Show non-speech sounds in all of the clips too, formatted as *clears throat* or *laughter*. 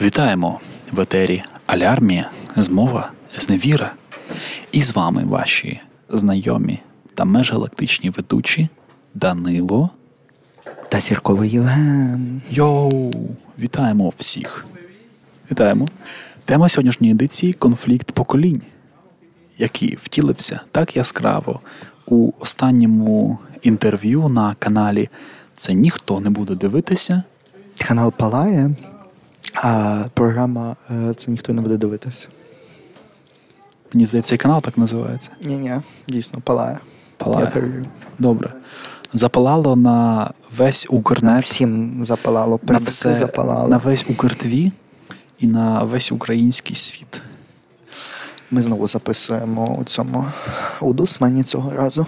Вітаємо в етері Алярмія, змова, зневіра. І з вами ваші знайомі та межгалактичні ведучі Данило та Зірковий Євген. Йоу! Вітаємо всіх! Вітаємо! Тема сьогоднішньої едиції конфлікт поколінь, який втілився так яскраво у останньому інтерв'ю на каналі. Це ніхто не буде дивитися. Канал Палає, а програма е, це ніхто не буде дивитися. Мені здається, цей канал так називається. Ні-ні, дійсно, палає. Палає. Я Добре. Запалало на весь Укрнет. На всім запалало, на все, запалало. На весь Укртві і на весь український світ. Ми знову записуємо у цьому у Дусмані цього разу.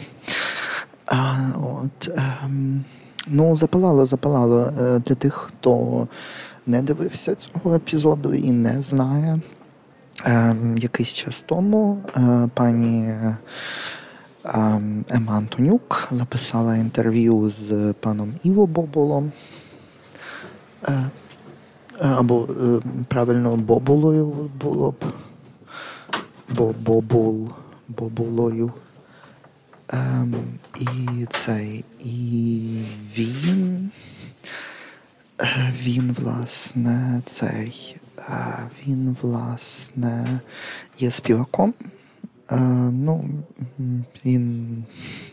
А, от, ем, Ну, запалало, запалало. Е, для тих, хто не дивився цього епізоду і не знає. Ем, якийсь час тому е, пані ем, Ема Антонюк записала інтерв'ю з паном Іво Боболом. Е, або правильно Боболою було б. Бо Бобол Боболою. Ем, І цей. І він. Е, він, власне, цей. Е, він, власне, є співаком. Е, ну, Він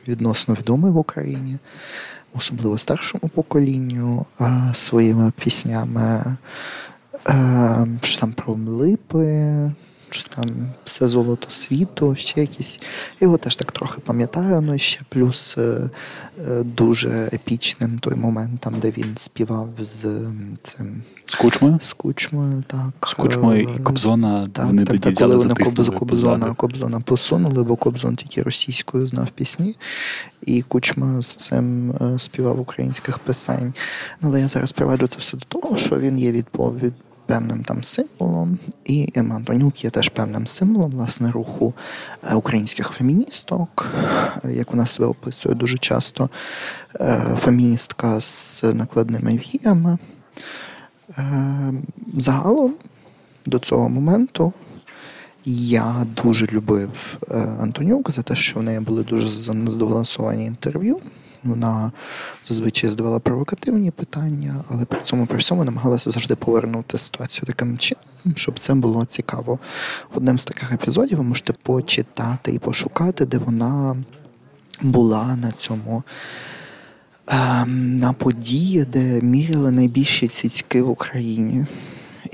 відносно відомий в Україні, особливо старшому поколінню, своїми піснями. Що там про липи, щось там все золото світу, ще якісь. Його теж так трохи пам'ятаю, ну і ще плюс е, е, дуже епічним той момент, там, де він співав з цим. З кучмою? З кучмою, так. З кучмою і Кобзона так, вони так, тоді так, взяли коли вони Кобзона, Кобзона посунули, бо Кобзон тільки російською знав пісні, і Кучма з цим е, співав українських пісень. Ну, але я зараз приведу це все до того, що він є відповідь певним там символом, і Ема Антонюк є теж певним символом власне руху е, українських феміністок, е, як вона себе описує дуже часто е, феміністка з накладними віями. Загалом до цього моменту я дуже любив Антонюк за те, що в неї були дуже збалансовані інтерв'ю. Вона зазвичай задавала провокативні питання, але при цьому при всьому намагалася завжди повернути ситуацію таким чином, щоб це було цікаво. Одним з таких епізодів ви можете почитати і пошукати, де вона була на цьому. Ем, на події, де міряли найбільші цицьки в Україні.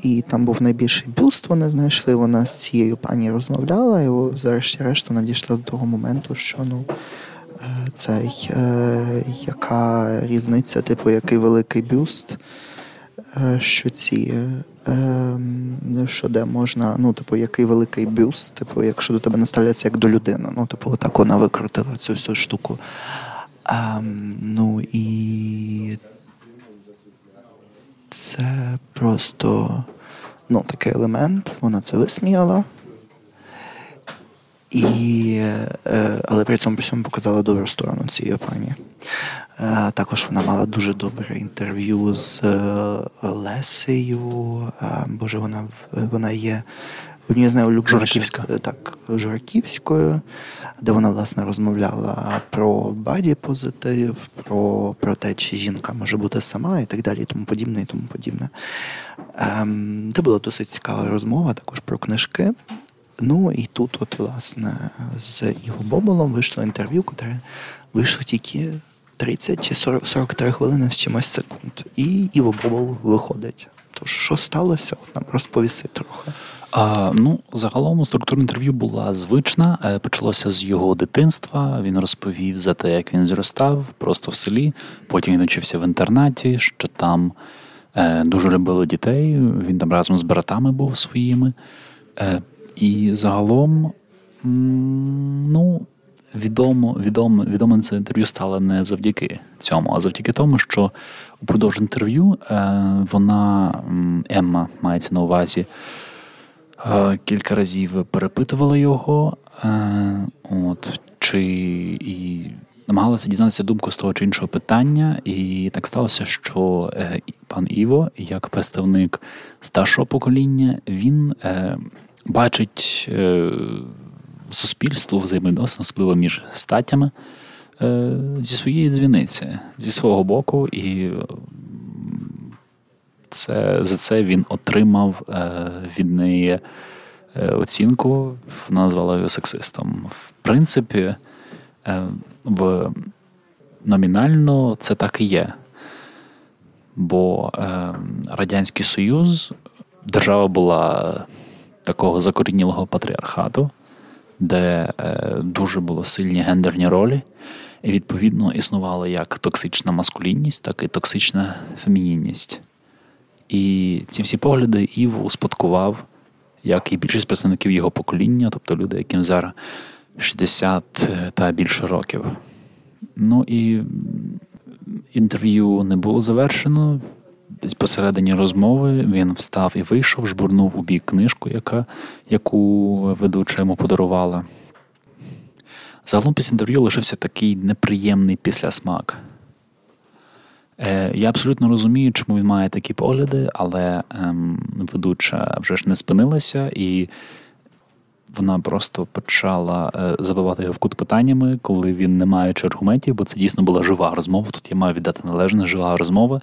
І там був найбільший бюст, вони знайшли. Вона з цією пані розмовляла, і зрешті-решт вона дійшла до того моменту, що ну цей, е, яка різниця, типу, який великий бюст, е, що ці. Е, що де можна, ну, типу, який великий бюст, типу, якщо до тебе не ставляться як до людини. Ну, типу, отак вона викрутила цю всю штуку. А, Ну і це просто ну, такий елемент, вона це висміяла. І, е, Але при цьому при цьому показала добру сторону цієї пані. Е, також вона мала дуже добре інтерв'ю з е, Лесею. Боже, вона вона є однією з найулюбленіших так, Жураківською, де вона власне розмовляла про body positive, про про те, чи жінка може бути сама, і так далі, і тому подібне, і тому подібне. Ем, це була досить цікава розмова, також про книжки. Ну і тут, от, власне, з Іво Боболом вийшло інтерв'ю, яке вийшло тільки 30 чи 40, 43 хвилини з чимось секунд. І Іво Бобол виходить. Тож, що сталося, от нам розповісти трохи. А, Ну, загалом структура інтерв'ю була звична. Е, почалося з його дитинства. Він розповів за те, як він зростав просто в селі. Потім він учився в інтернаті, що там е, дуже любили дітей. Він там разом з братами був своїми. Е, і загалом, ну, відомо, відомо, відомо це інтерв'ю стало не завдяки цьому, а завдяки тому, що упродовж інтерв'ю е, вона, Емма, мається на увазі, е, кілька разів перепитувала його, е, от, чи і намагалися дізнатися думку з того чи іншого питання, і так сталося, що пан Іво, як представник старшого покоління, він бачить е, суспільство взаємовідносин, особливо між статтями, е, зі своєї дзвіниці, зі свого боку, і це, за це він отримав е, від неї е, оцінку, вона назвала його сексистом. В принципі, е, в номінально це так і є. Бо е, Радянський Союз, держава була такого закорінілого патріархату, де е, дуже було сильні гендерні ролі, і відповідно існувала як токсична маскулінність, так і токсична фемінінність. І ці всі погляди Ів успадкував, як і більшість представників його покоління, тобто люди, яким зараз 60 та більше років. Ну і інтерв'ю не було завершено. Десь посередині розмови він встав і вийшов, жбурнув у бік книжку, яка, яку ведуча йому подарувала. Загалом після інтерв'ю лишився такий неприємний післясмак. Е, Я абсолютно розумію, чому він має такі погляди, але ем, ведуча вже ж не спинилася, і вона просто почала е, забивати його в кут питаннями, коли він не маючи аргументів, бо це дійсно була жива розмова. Тут я маю віддати належне жива розмова,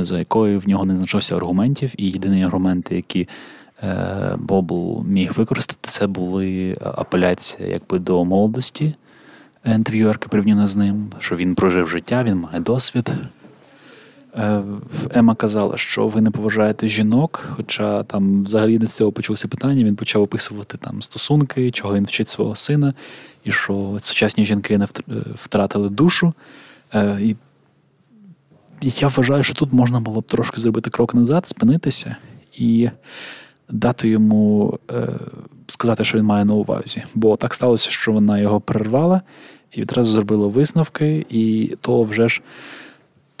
за якою в нього не знайшовся аргументів, і єдині аргументи, які е, Бобл міг використати, це були апеляція якби до молодості інтерв'юерки порівняно з ним, що він прожив життя, він має досвід. Е, Ема казала, що ви не поважаєте жінок, хоча там взагалі з цього почалося питання. Він почав описувати там стосунки, чого він вчить свого сина, і що сучасні жінки не е, втратили душу. Е, і я вважаю, що тут можна було б трошки зробити крок назад, спинитися і дати йому сказати, що він має на увазі. Бо так сталося, що вона його перервала і відразу зробила висновки, і то вже ж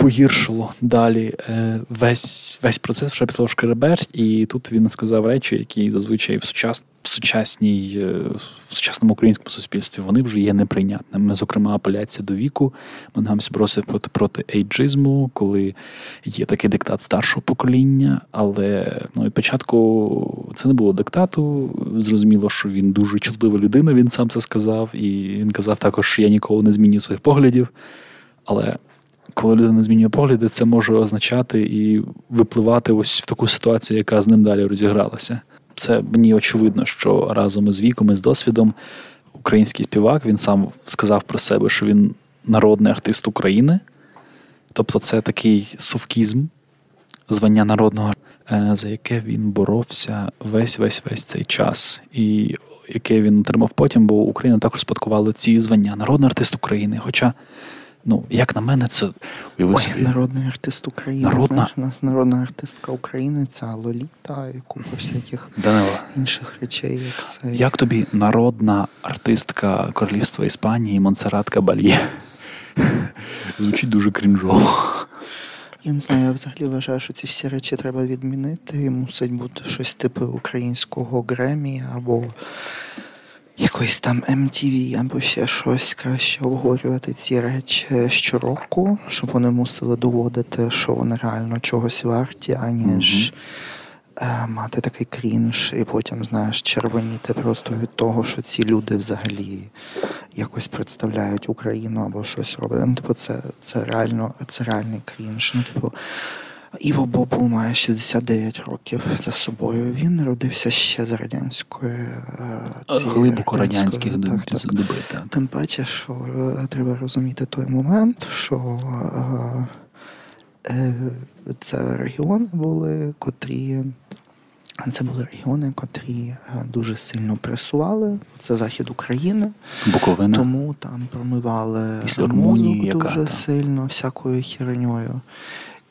погіршило далі е, весь весь процес вже пішов шкереберть, і тут він сказав речі, які зазвичай в сучас, в сучасній е, в сучасному українському суспільстві вони вже є неприйнятними. Зокрема, апеляція до віку. Намагаємося боротися проти проти ейджизму, коли є такий диктат старшого покоління. Але ну, від початку це не було диктату. Зрозуміло, що він дуже чутлива людина. Він сам це сказав, і він казав також, що я ніколи не зміню своїх поглядів. Але коли людина змінює погляди, це може означати і випливати ось в таку ситуацію, яка з ним далі розігралася. Це мені очевидно, що разом із віком і з досвідом український співак він сам сказав про себе, що він народний артист України. Тобто, це такий совкізм, звання народного, е, за яке він боровся весь весь весь цей час, і яке він отримав потім, бо Україна також спадкувала ці звання народний артист України. Хоча Ну, як на мене, це Ой, собі. народний артист України. Народна... Знаєш, у нас народна артистка України, ця Лоліта і купа всяких Данила. інших речей. Як це. Як тобі народна артистка Королівства Іспанії Монсеррат Кабальє? *laughs* Звучить дуже крінжово. Я не знаю, я взагалі вважаю, що ці всі речі треба відмінити. Мусить бути щось типу українського Гремі або якоїсь там MTV або ще щось краще обговорювати ці речі щороку, щоб вони мусили доводити, що вони реально чогось варті, аніж mm-hmm. мати такий крінж, і потім, знаєш, червоніти просто від того, що ці люди взагалі якось представляють Україну або щось роблять. Ну, типу, це це реально це реальний крінж. Ну, типу, Іво Бобул має 69 років за собою. Він народився ще за радянської е, глибоко радянських доби. Так. Тим паче, що е, треба розуміти той момент, що е, це регіони були, котрі. Це були регіони, котрі дуже сильно пресували. Це захід України, Буковина. тому там промивали музику дуже сильно всякою херньою.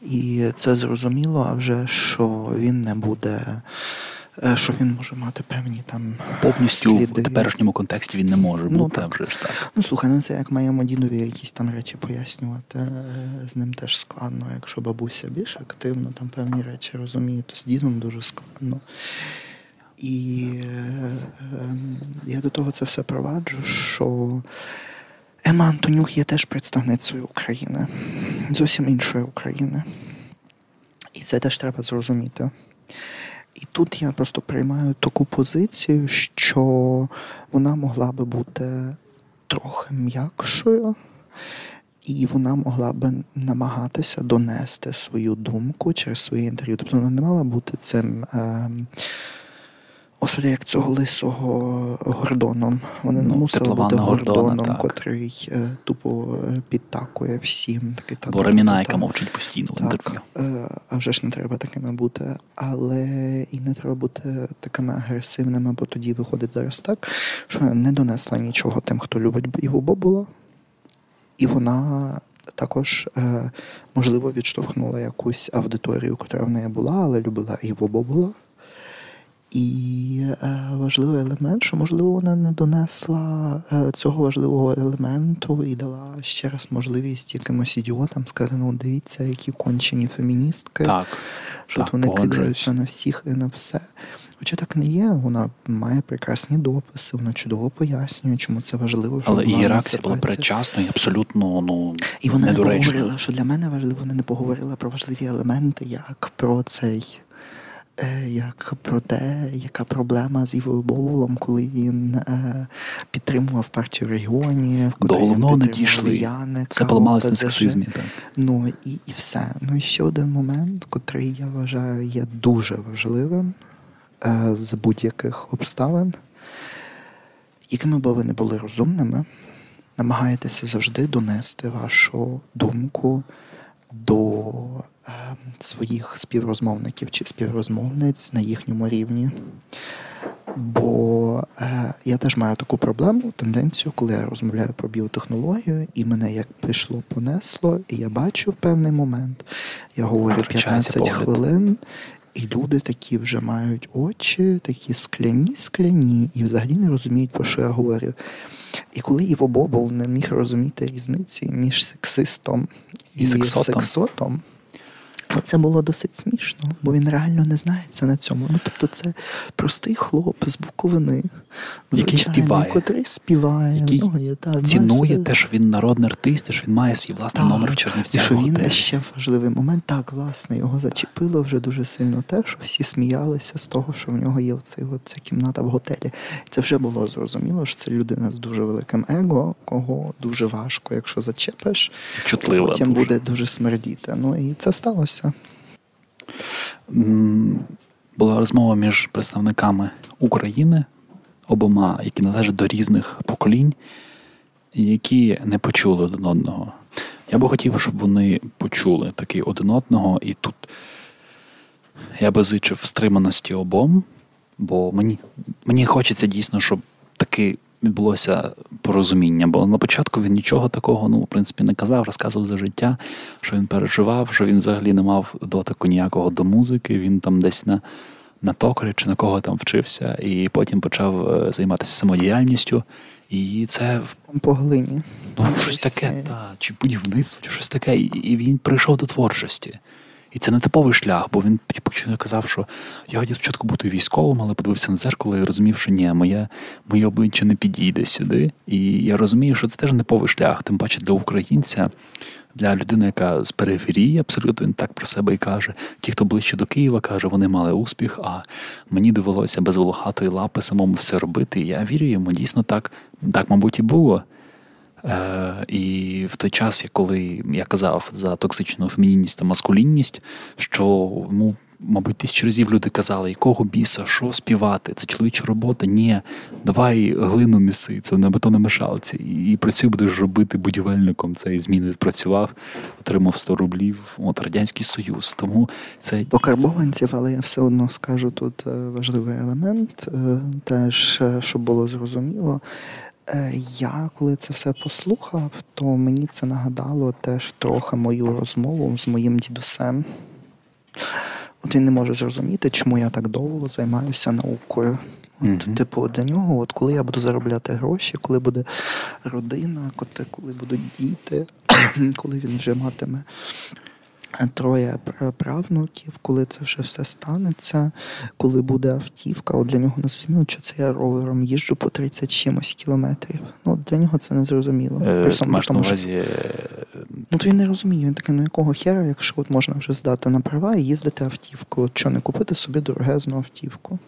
І це зрозуміло, а вже що він не буде, е, що він може мати певні там повністю сліди. в теперішньому контексті він не може ну, бути. Так. вже ж так. Ну слухай, ну це як моєму дідові якісь там речі пояснювати. Е, з ним теж складно. Якщо бабуся більш активно там певні речі розуміє, то з дідом дуже складно. І е, я до того це все проваджу, що Ема Антонюк є теж представницею України, зовсім іншої України. І це теж треба зрозуміти. І тут я просто приймаю таку позицію, що вона могла би бути трохи м'якшою, і вона могла би намагатися донести свою думку через своє інтерв'ю. Тобто вона не мала бути цим. Е, Ось як цього лисого Гордоном. Вони Ну, мусили бути Гордоном, так. котрий е, тупо е, підтакує всім. Такий, та, Бо Реміна, та, яка та. мовчить постійно в інтерв'ю. Е, а вже ж не треба такими бути, але і не треба бути такими агресивними, бо тоді виходить зараз так, що не донесла нічого тим, хто любить Іву Бобула, і вона також, е, можливо, відштовхнула якусь аудиторію, яка в неї була, але любила Іву Бобула. І е, важливий елемент, що можливо вона не донесла е, цього важливого елементу і дала ще раз можливість якимось ідіотам сказати, ну дивіться, які кончені феміністки, Так. що так, вони кидаються на всіх і на все. Хоча так не є, вона має прекрасні дописи, вона чудово пояснює, чому це важливо. Але її реакція була емансипація. і абсолютно ну, І вона не поговорила, що для мене важливо, вона не поговорила про важливі елементи, як про цей. Е, Як про те, яка проблема з Івою Бобулом, коли він е, підтримував партію регіонів, До коли він головного не дійшли. Яника, Все поламалось на сексизмі. Так. Ну і, і все. Ну і ще один момент, котрий я вважаю є дуже важливим е, з будь-яких обставин, якими би ви не були розумними, намагаєтеся завжди донести вашу думку до е, своїх співрозмовників чи співрозмовниць на їхньому рівні. Бо е, я теж маю таку проблему, тенденцію, коли я розмовляю про біотехнологію, і мене як пішло, понесло, і я бачу в певний момент, я говорю 15 хвилин, і люди такі вже мають очі, такі скляні, скляні, і взагалі не розуміють, про що я говорю. І коли Іво Бобол не міг розуміти різниці між сексистом І і, сексотом. сексотом, ну, це було досить смішно, бо він реально не знається на цьому. Ну, тобто, це простий хлоп з Буковини, Який співає. котрий співає, Який ну, є, так, Цінує те, що він народний артист, і що він має свій власний Так, номер в І що він готелі. ще важливий момент. Так, власне, його зачепило вже дуже сильно те, що всі сміялися з того, що в нього є оцей, от, ця кімната в готелі. Це вже було зрозуміло, що це людина з дуже великим его, кого дуже важко, якщо зачепиш, Чутлива потім дуже. буде дуже смердіти. Ну і це сталося. М, Була розмова між представниками України обома, які належать до різних поколінь, які не почули один одного. Я би хотів, щоб вони почули такий один одного, і тут я би зичив стриманості обом, бо мені, мені хочеться дійсно, щоб таки відбулося порозуміння. Бо на початку він нічого такого, ну, в принципі, не казав, розказував за життя, що він переживав, що він взагалі не мав дотику ніякого до музики. Він там десь на, на токарі чи на кого там вчився, і потім почав е, займатися самодіяльністю. І це По глині. Ну, щось таке, та, чи будівництво, чи щось таке. І, і він прийшов до творчості. І це не типовий шлях, бо він почав казав, що я хотів спочатку бути військовим, але подивився на дзеркало і розумів, що ні, моє, моє обличчя не підійде сюди. І я розумію, що це теж типовий шлях, тим паче для українця, для людини, яка з периферії, абсолютно він так про себе і каже. Ті, хто ближче до Києва, каже, вони мали успіх, а мені довелося без волохатої лапи самому все робити. І я вірю йому, дійсно так, так, мабуть, і було. Е, і в той час, коли я казав за токсичну фемінність та маскулінність, що ну, мабуть, тисячі разів люди казали, якого біса, що співати? Це чоловіча робота? Ні, давай глину міси, це на бетономішалці. І, і працюй будеш робити будівельником. Цей змін відпрацював, отримав 100 рублів. От Радянський Союз. Тому це До карбованців, але я все одно скажу тут е, важливий елемент, е, теж, е, щоб було зрозуміло. Е, Я, коли це все послухав, то мені це нагадало теж трохи мою розмову з моїм дідусем. От він не може зрозуміти, чому я так довго займаюся наукою. От, Мгм. Типу, для нього, от коли я буду заробляти гроші, коли буде родина, коли будуть діти, *clears throat* коли він вже матиме троє правнуків, коли це вже все станеться, коли буде автівка. От для нього не зрозуміло, що це я ровером їжджу по 30 чимось кілометрів. Ну, Для нього це не зрозуміло. Е, маєш на увазі... Ну, то він не розуміє. Він такий, ну якого хера, якщо от можна вже здати на права і їздити автівку. от що не купити собі дорогезну автівку.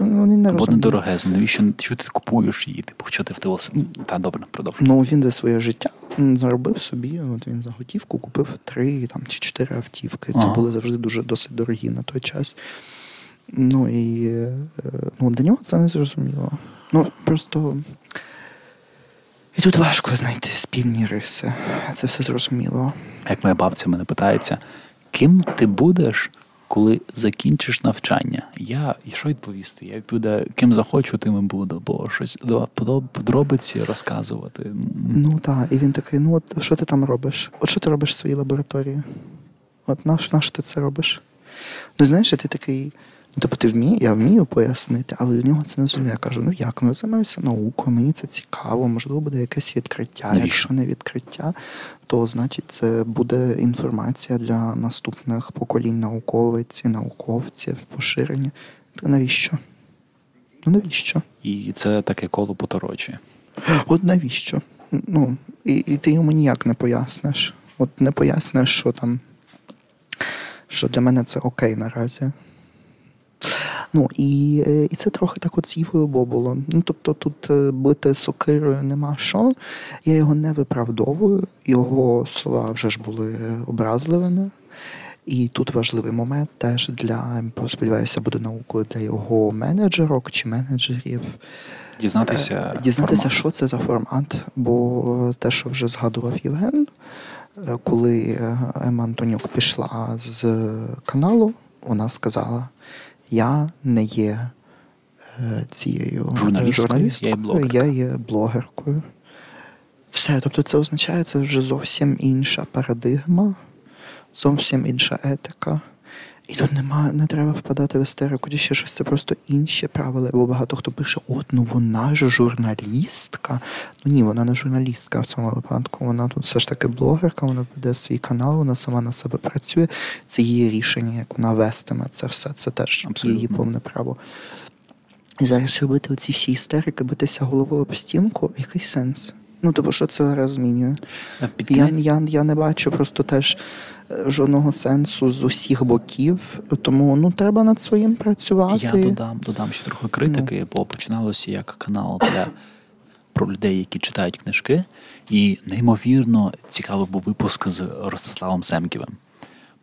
Ну, він не Або недороге, навіщо що ти купуєш її? Типу, що ти в. Ну, Та добре, продовжуй. Ну він за своє життя заробив собі. От він за готівку купив три там чи чотири автівки. Це ага. були завжди дуже досить дорогі на той час. Ну і е, ну, для нього це не зрозуміло. Ну просто. І тут важко знайти спільні риси. Це все зрозуміло. Як моя бабця мене питається, ким ти будеш, коли закінчиш навчання, я що відповісти? Я відповідаю, ким захочу, тим і буду, бо щось до подробиці розказувати. Ну так, і він такий: ну от що ти там робиш? От що ти робиш в своїй лабораторії? От наш, наш ти це робиш? Ну, знаєш, ти такий. Ну, тобто ти вміє, я вмію пояснити, але для нього це не зрозуміло. Я кажу, ну як, ну я займаюся наукою, мені це цікаво, можливо, буде якесь відкриття. Навіщо? Якщо не відкриття, то значить це буде інформація для наступних поколінь науковиць і науковців, поширення. То навіщо? Ну навіщо? І це таке коло поторочі. От навіщо? Ну, І і ти йому ніяк не поясниш. От не поясниш, що там, що для мене це окей наразі. Ну і е, і це трохи так от з Івою було. Ну тобто тут е, бити сокирою нема що. Я його не виправдовую. Його слова вже ж були образливими. І тут важливий момент теж для сподіваюся, буде наукою для його менеджерок чи менеджерів. Дізнатися, е, дізнатися, що це за формат. Бо те, що вже згадував Євген, коли Ема Антонюк пішла з каналу, вона сказала: я не є е, цією журналісткою, я, я є блогеркою. Все, тобто це означає, це вже зовсім інша парадигма, зовсім інша етика. І тут нема, не треба впадати в істерику, чи ще щось. Це просто інші правила. Бо багато хто пише: от, ну вона ж журналістка. Ну ні, вона не журналістка в цьому випадку. Вона тут все ж таки блогерка, вона веде свій канал, вона сама на себе працює. Це її рішення, як вона вестиме це все. Це теж Абсолютно. її повне право. І зараз робити оці всі істерики, битися головою об стінку, який сенс? Ну, тобто, що це зараз змінює? Я, я, Я не бачу просто теж е, жодного сенсу з усіх боків, тому ну треба над своїм працювати. Я додам додам ще трохи критики, ну. бо починалося як канал для про людей, які читають книжки, і неймовірно цікавий був випуск з Ростиславом Семківим.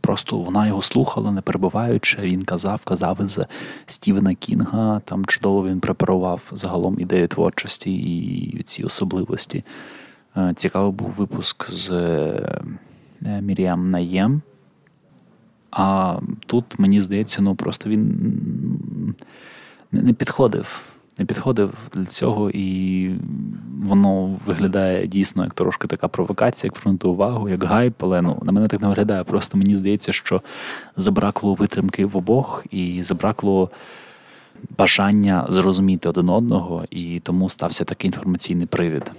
Просто вона його слухала, не перебуваючи. Він казав, казав із Стівена Кінга. Там чудово він препарував загалом ідею творчості і ці особливості. Е, цікавий був випуск з е, Міріам Наєм. А тут, мені здається, ну просто він не підходив не підходив для цього, і воно виглядає дійсно як трошки така провокація, як вернути увагу, як гайп, але ну на мене так не виглядає. Просто мені здається, що забракло витримки в обох, і забракло бажання зрозуміти один одного, і тому стався такий інформаційний привід.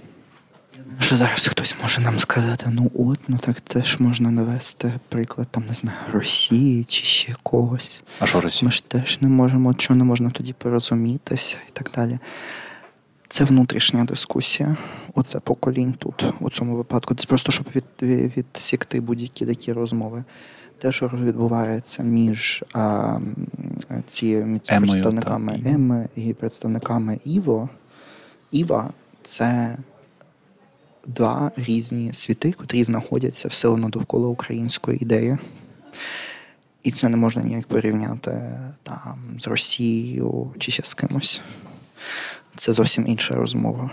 Що зараз хтось може нам сказати, ну от, ну так теж можна навести приклад там, не знаю, Росії чи ще когось. А що Росія? Ми ж теж не можемо, що не можна тоді порозумітися і так далі. Це внутрішня дискусія. Оце поколінь тут, у цьому випадку. Це просто щоб від, відсікти будь-які такі розмови. Те, що відбувається між а, цією представниками Еми і представниками Іво, Іва це два різні світи, котрі знаходяться все одно довкола української ідеї. І це не можна ніяк порівняти там з Росією чи ще з кимось. Це зовсім інша розмова.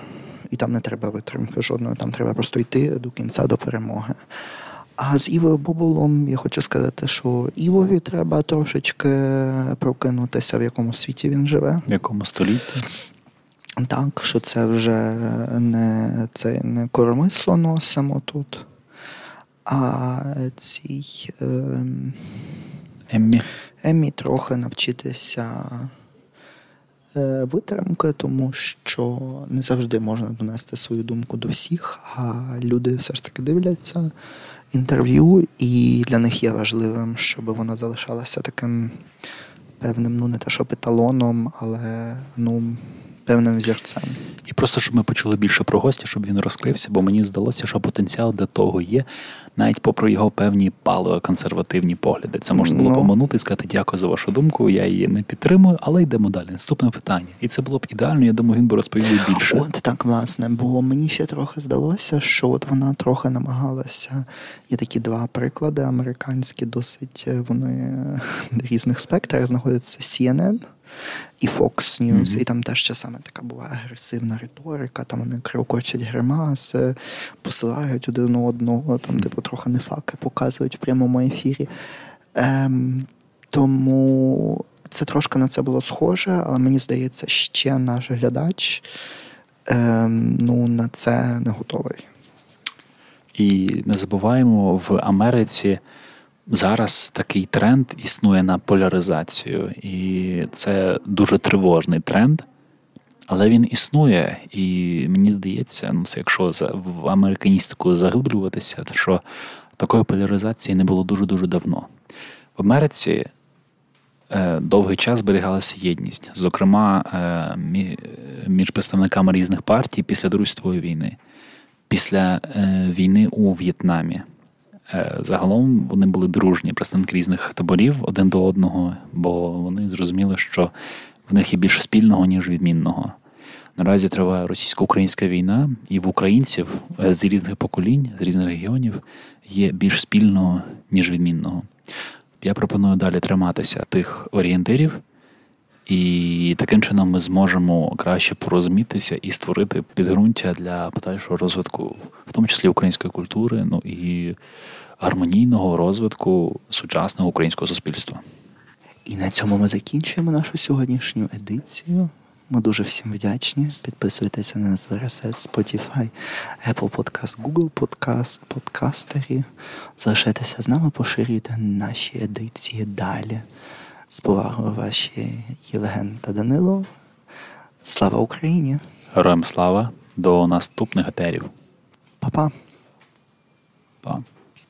І там не треба витримки жодної, там треба просто йти до кінця до перемоги. А з Івою Боболом я хочу сказати, що Івові треба трошечки прокинутися, в якому світі він живе. В якому столітті? Так, що це вже не це не кормисло носимо тут, а цій е, Еммі. Еммі трохи навчитися е, витримки, тому що не завжди можна донести свою думку до всіх, а люди все ж таки дивляться інтерв'ю, і для них є важливим, щоб воно залишалося таким певним, ну не те, що еталоном, але ну певним взірцем. І просто щоб ми почули більше про гостя, щоб він розкрився, бо мені здалося, що потенціал для того є, навіть попри його певні паливо-консервативні погляди. Це можна було Ну. поманути і сказати дякую за вашу думку. Я її не підтримую, але йдемо далі. Наступне питання. І це було б ідеально. Я думаю, він би розповів більше. От так, власне, бо мені ще трохи здалося, що от вона трохи намагалася. Є такі два приклади американські, досить е, вони е, в *laughs* різних спектрах знаходяться CNN і Fox News, Мгм. і там теж часами така була агресивна риторика, там вони кривокочать гримаси, посилають один одного, там, типу, трохи не факи показують в прямому ефірі. Ем, тому це трошки на це було схоже, але мені здається, ще наш глядач ем, ну, на це не готовий. І не забуваємо, в Америці зараз такий тренд існує на поляризацію, і це дуже тривожний тренд. Але він існує, і мені здається, ну це якщо в американістику заглиблюватися, то що такої поляризації не було дуже дуже давно. В Америці е, довгий час зберігалася єдність, зокрема е, між представниками різних партій після Другої світової війни, після е, війни у В'єтнамі. Е, Загалом вони були дружні представники різних таборів один до одного, бо вони зрозуміли, що в них є більш спільного, ніж відмінного. Наразі триває російсько-українська війна, і в українців е, з різних поколінь, з різних регіонів є більш спільного, ніж відмінного. Я пропоную далі триматися тих орієнтирів, і таким чином ми зможемо краще порозумітися і створити підґрунтя для подальшого розвитку, в тому числі української культури, ну і гармонійного розвитку сучасного українського суспільства. І на цьому ми закінчуємо нашу сьогоднішню едицію. Ми дуже всім вдячні. Підписуйтеся на нас в RSS, Spotify, Apple Podcast, Google Podcast, подкастері. Залишайтеся з нами, поширюйте наші едиції далі. З повагою ваші Євген та Данило. Слава Україні! Героям слава до наступних етерів. Па-па! Па.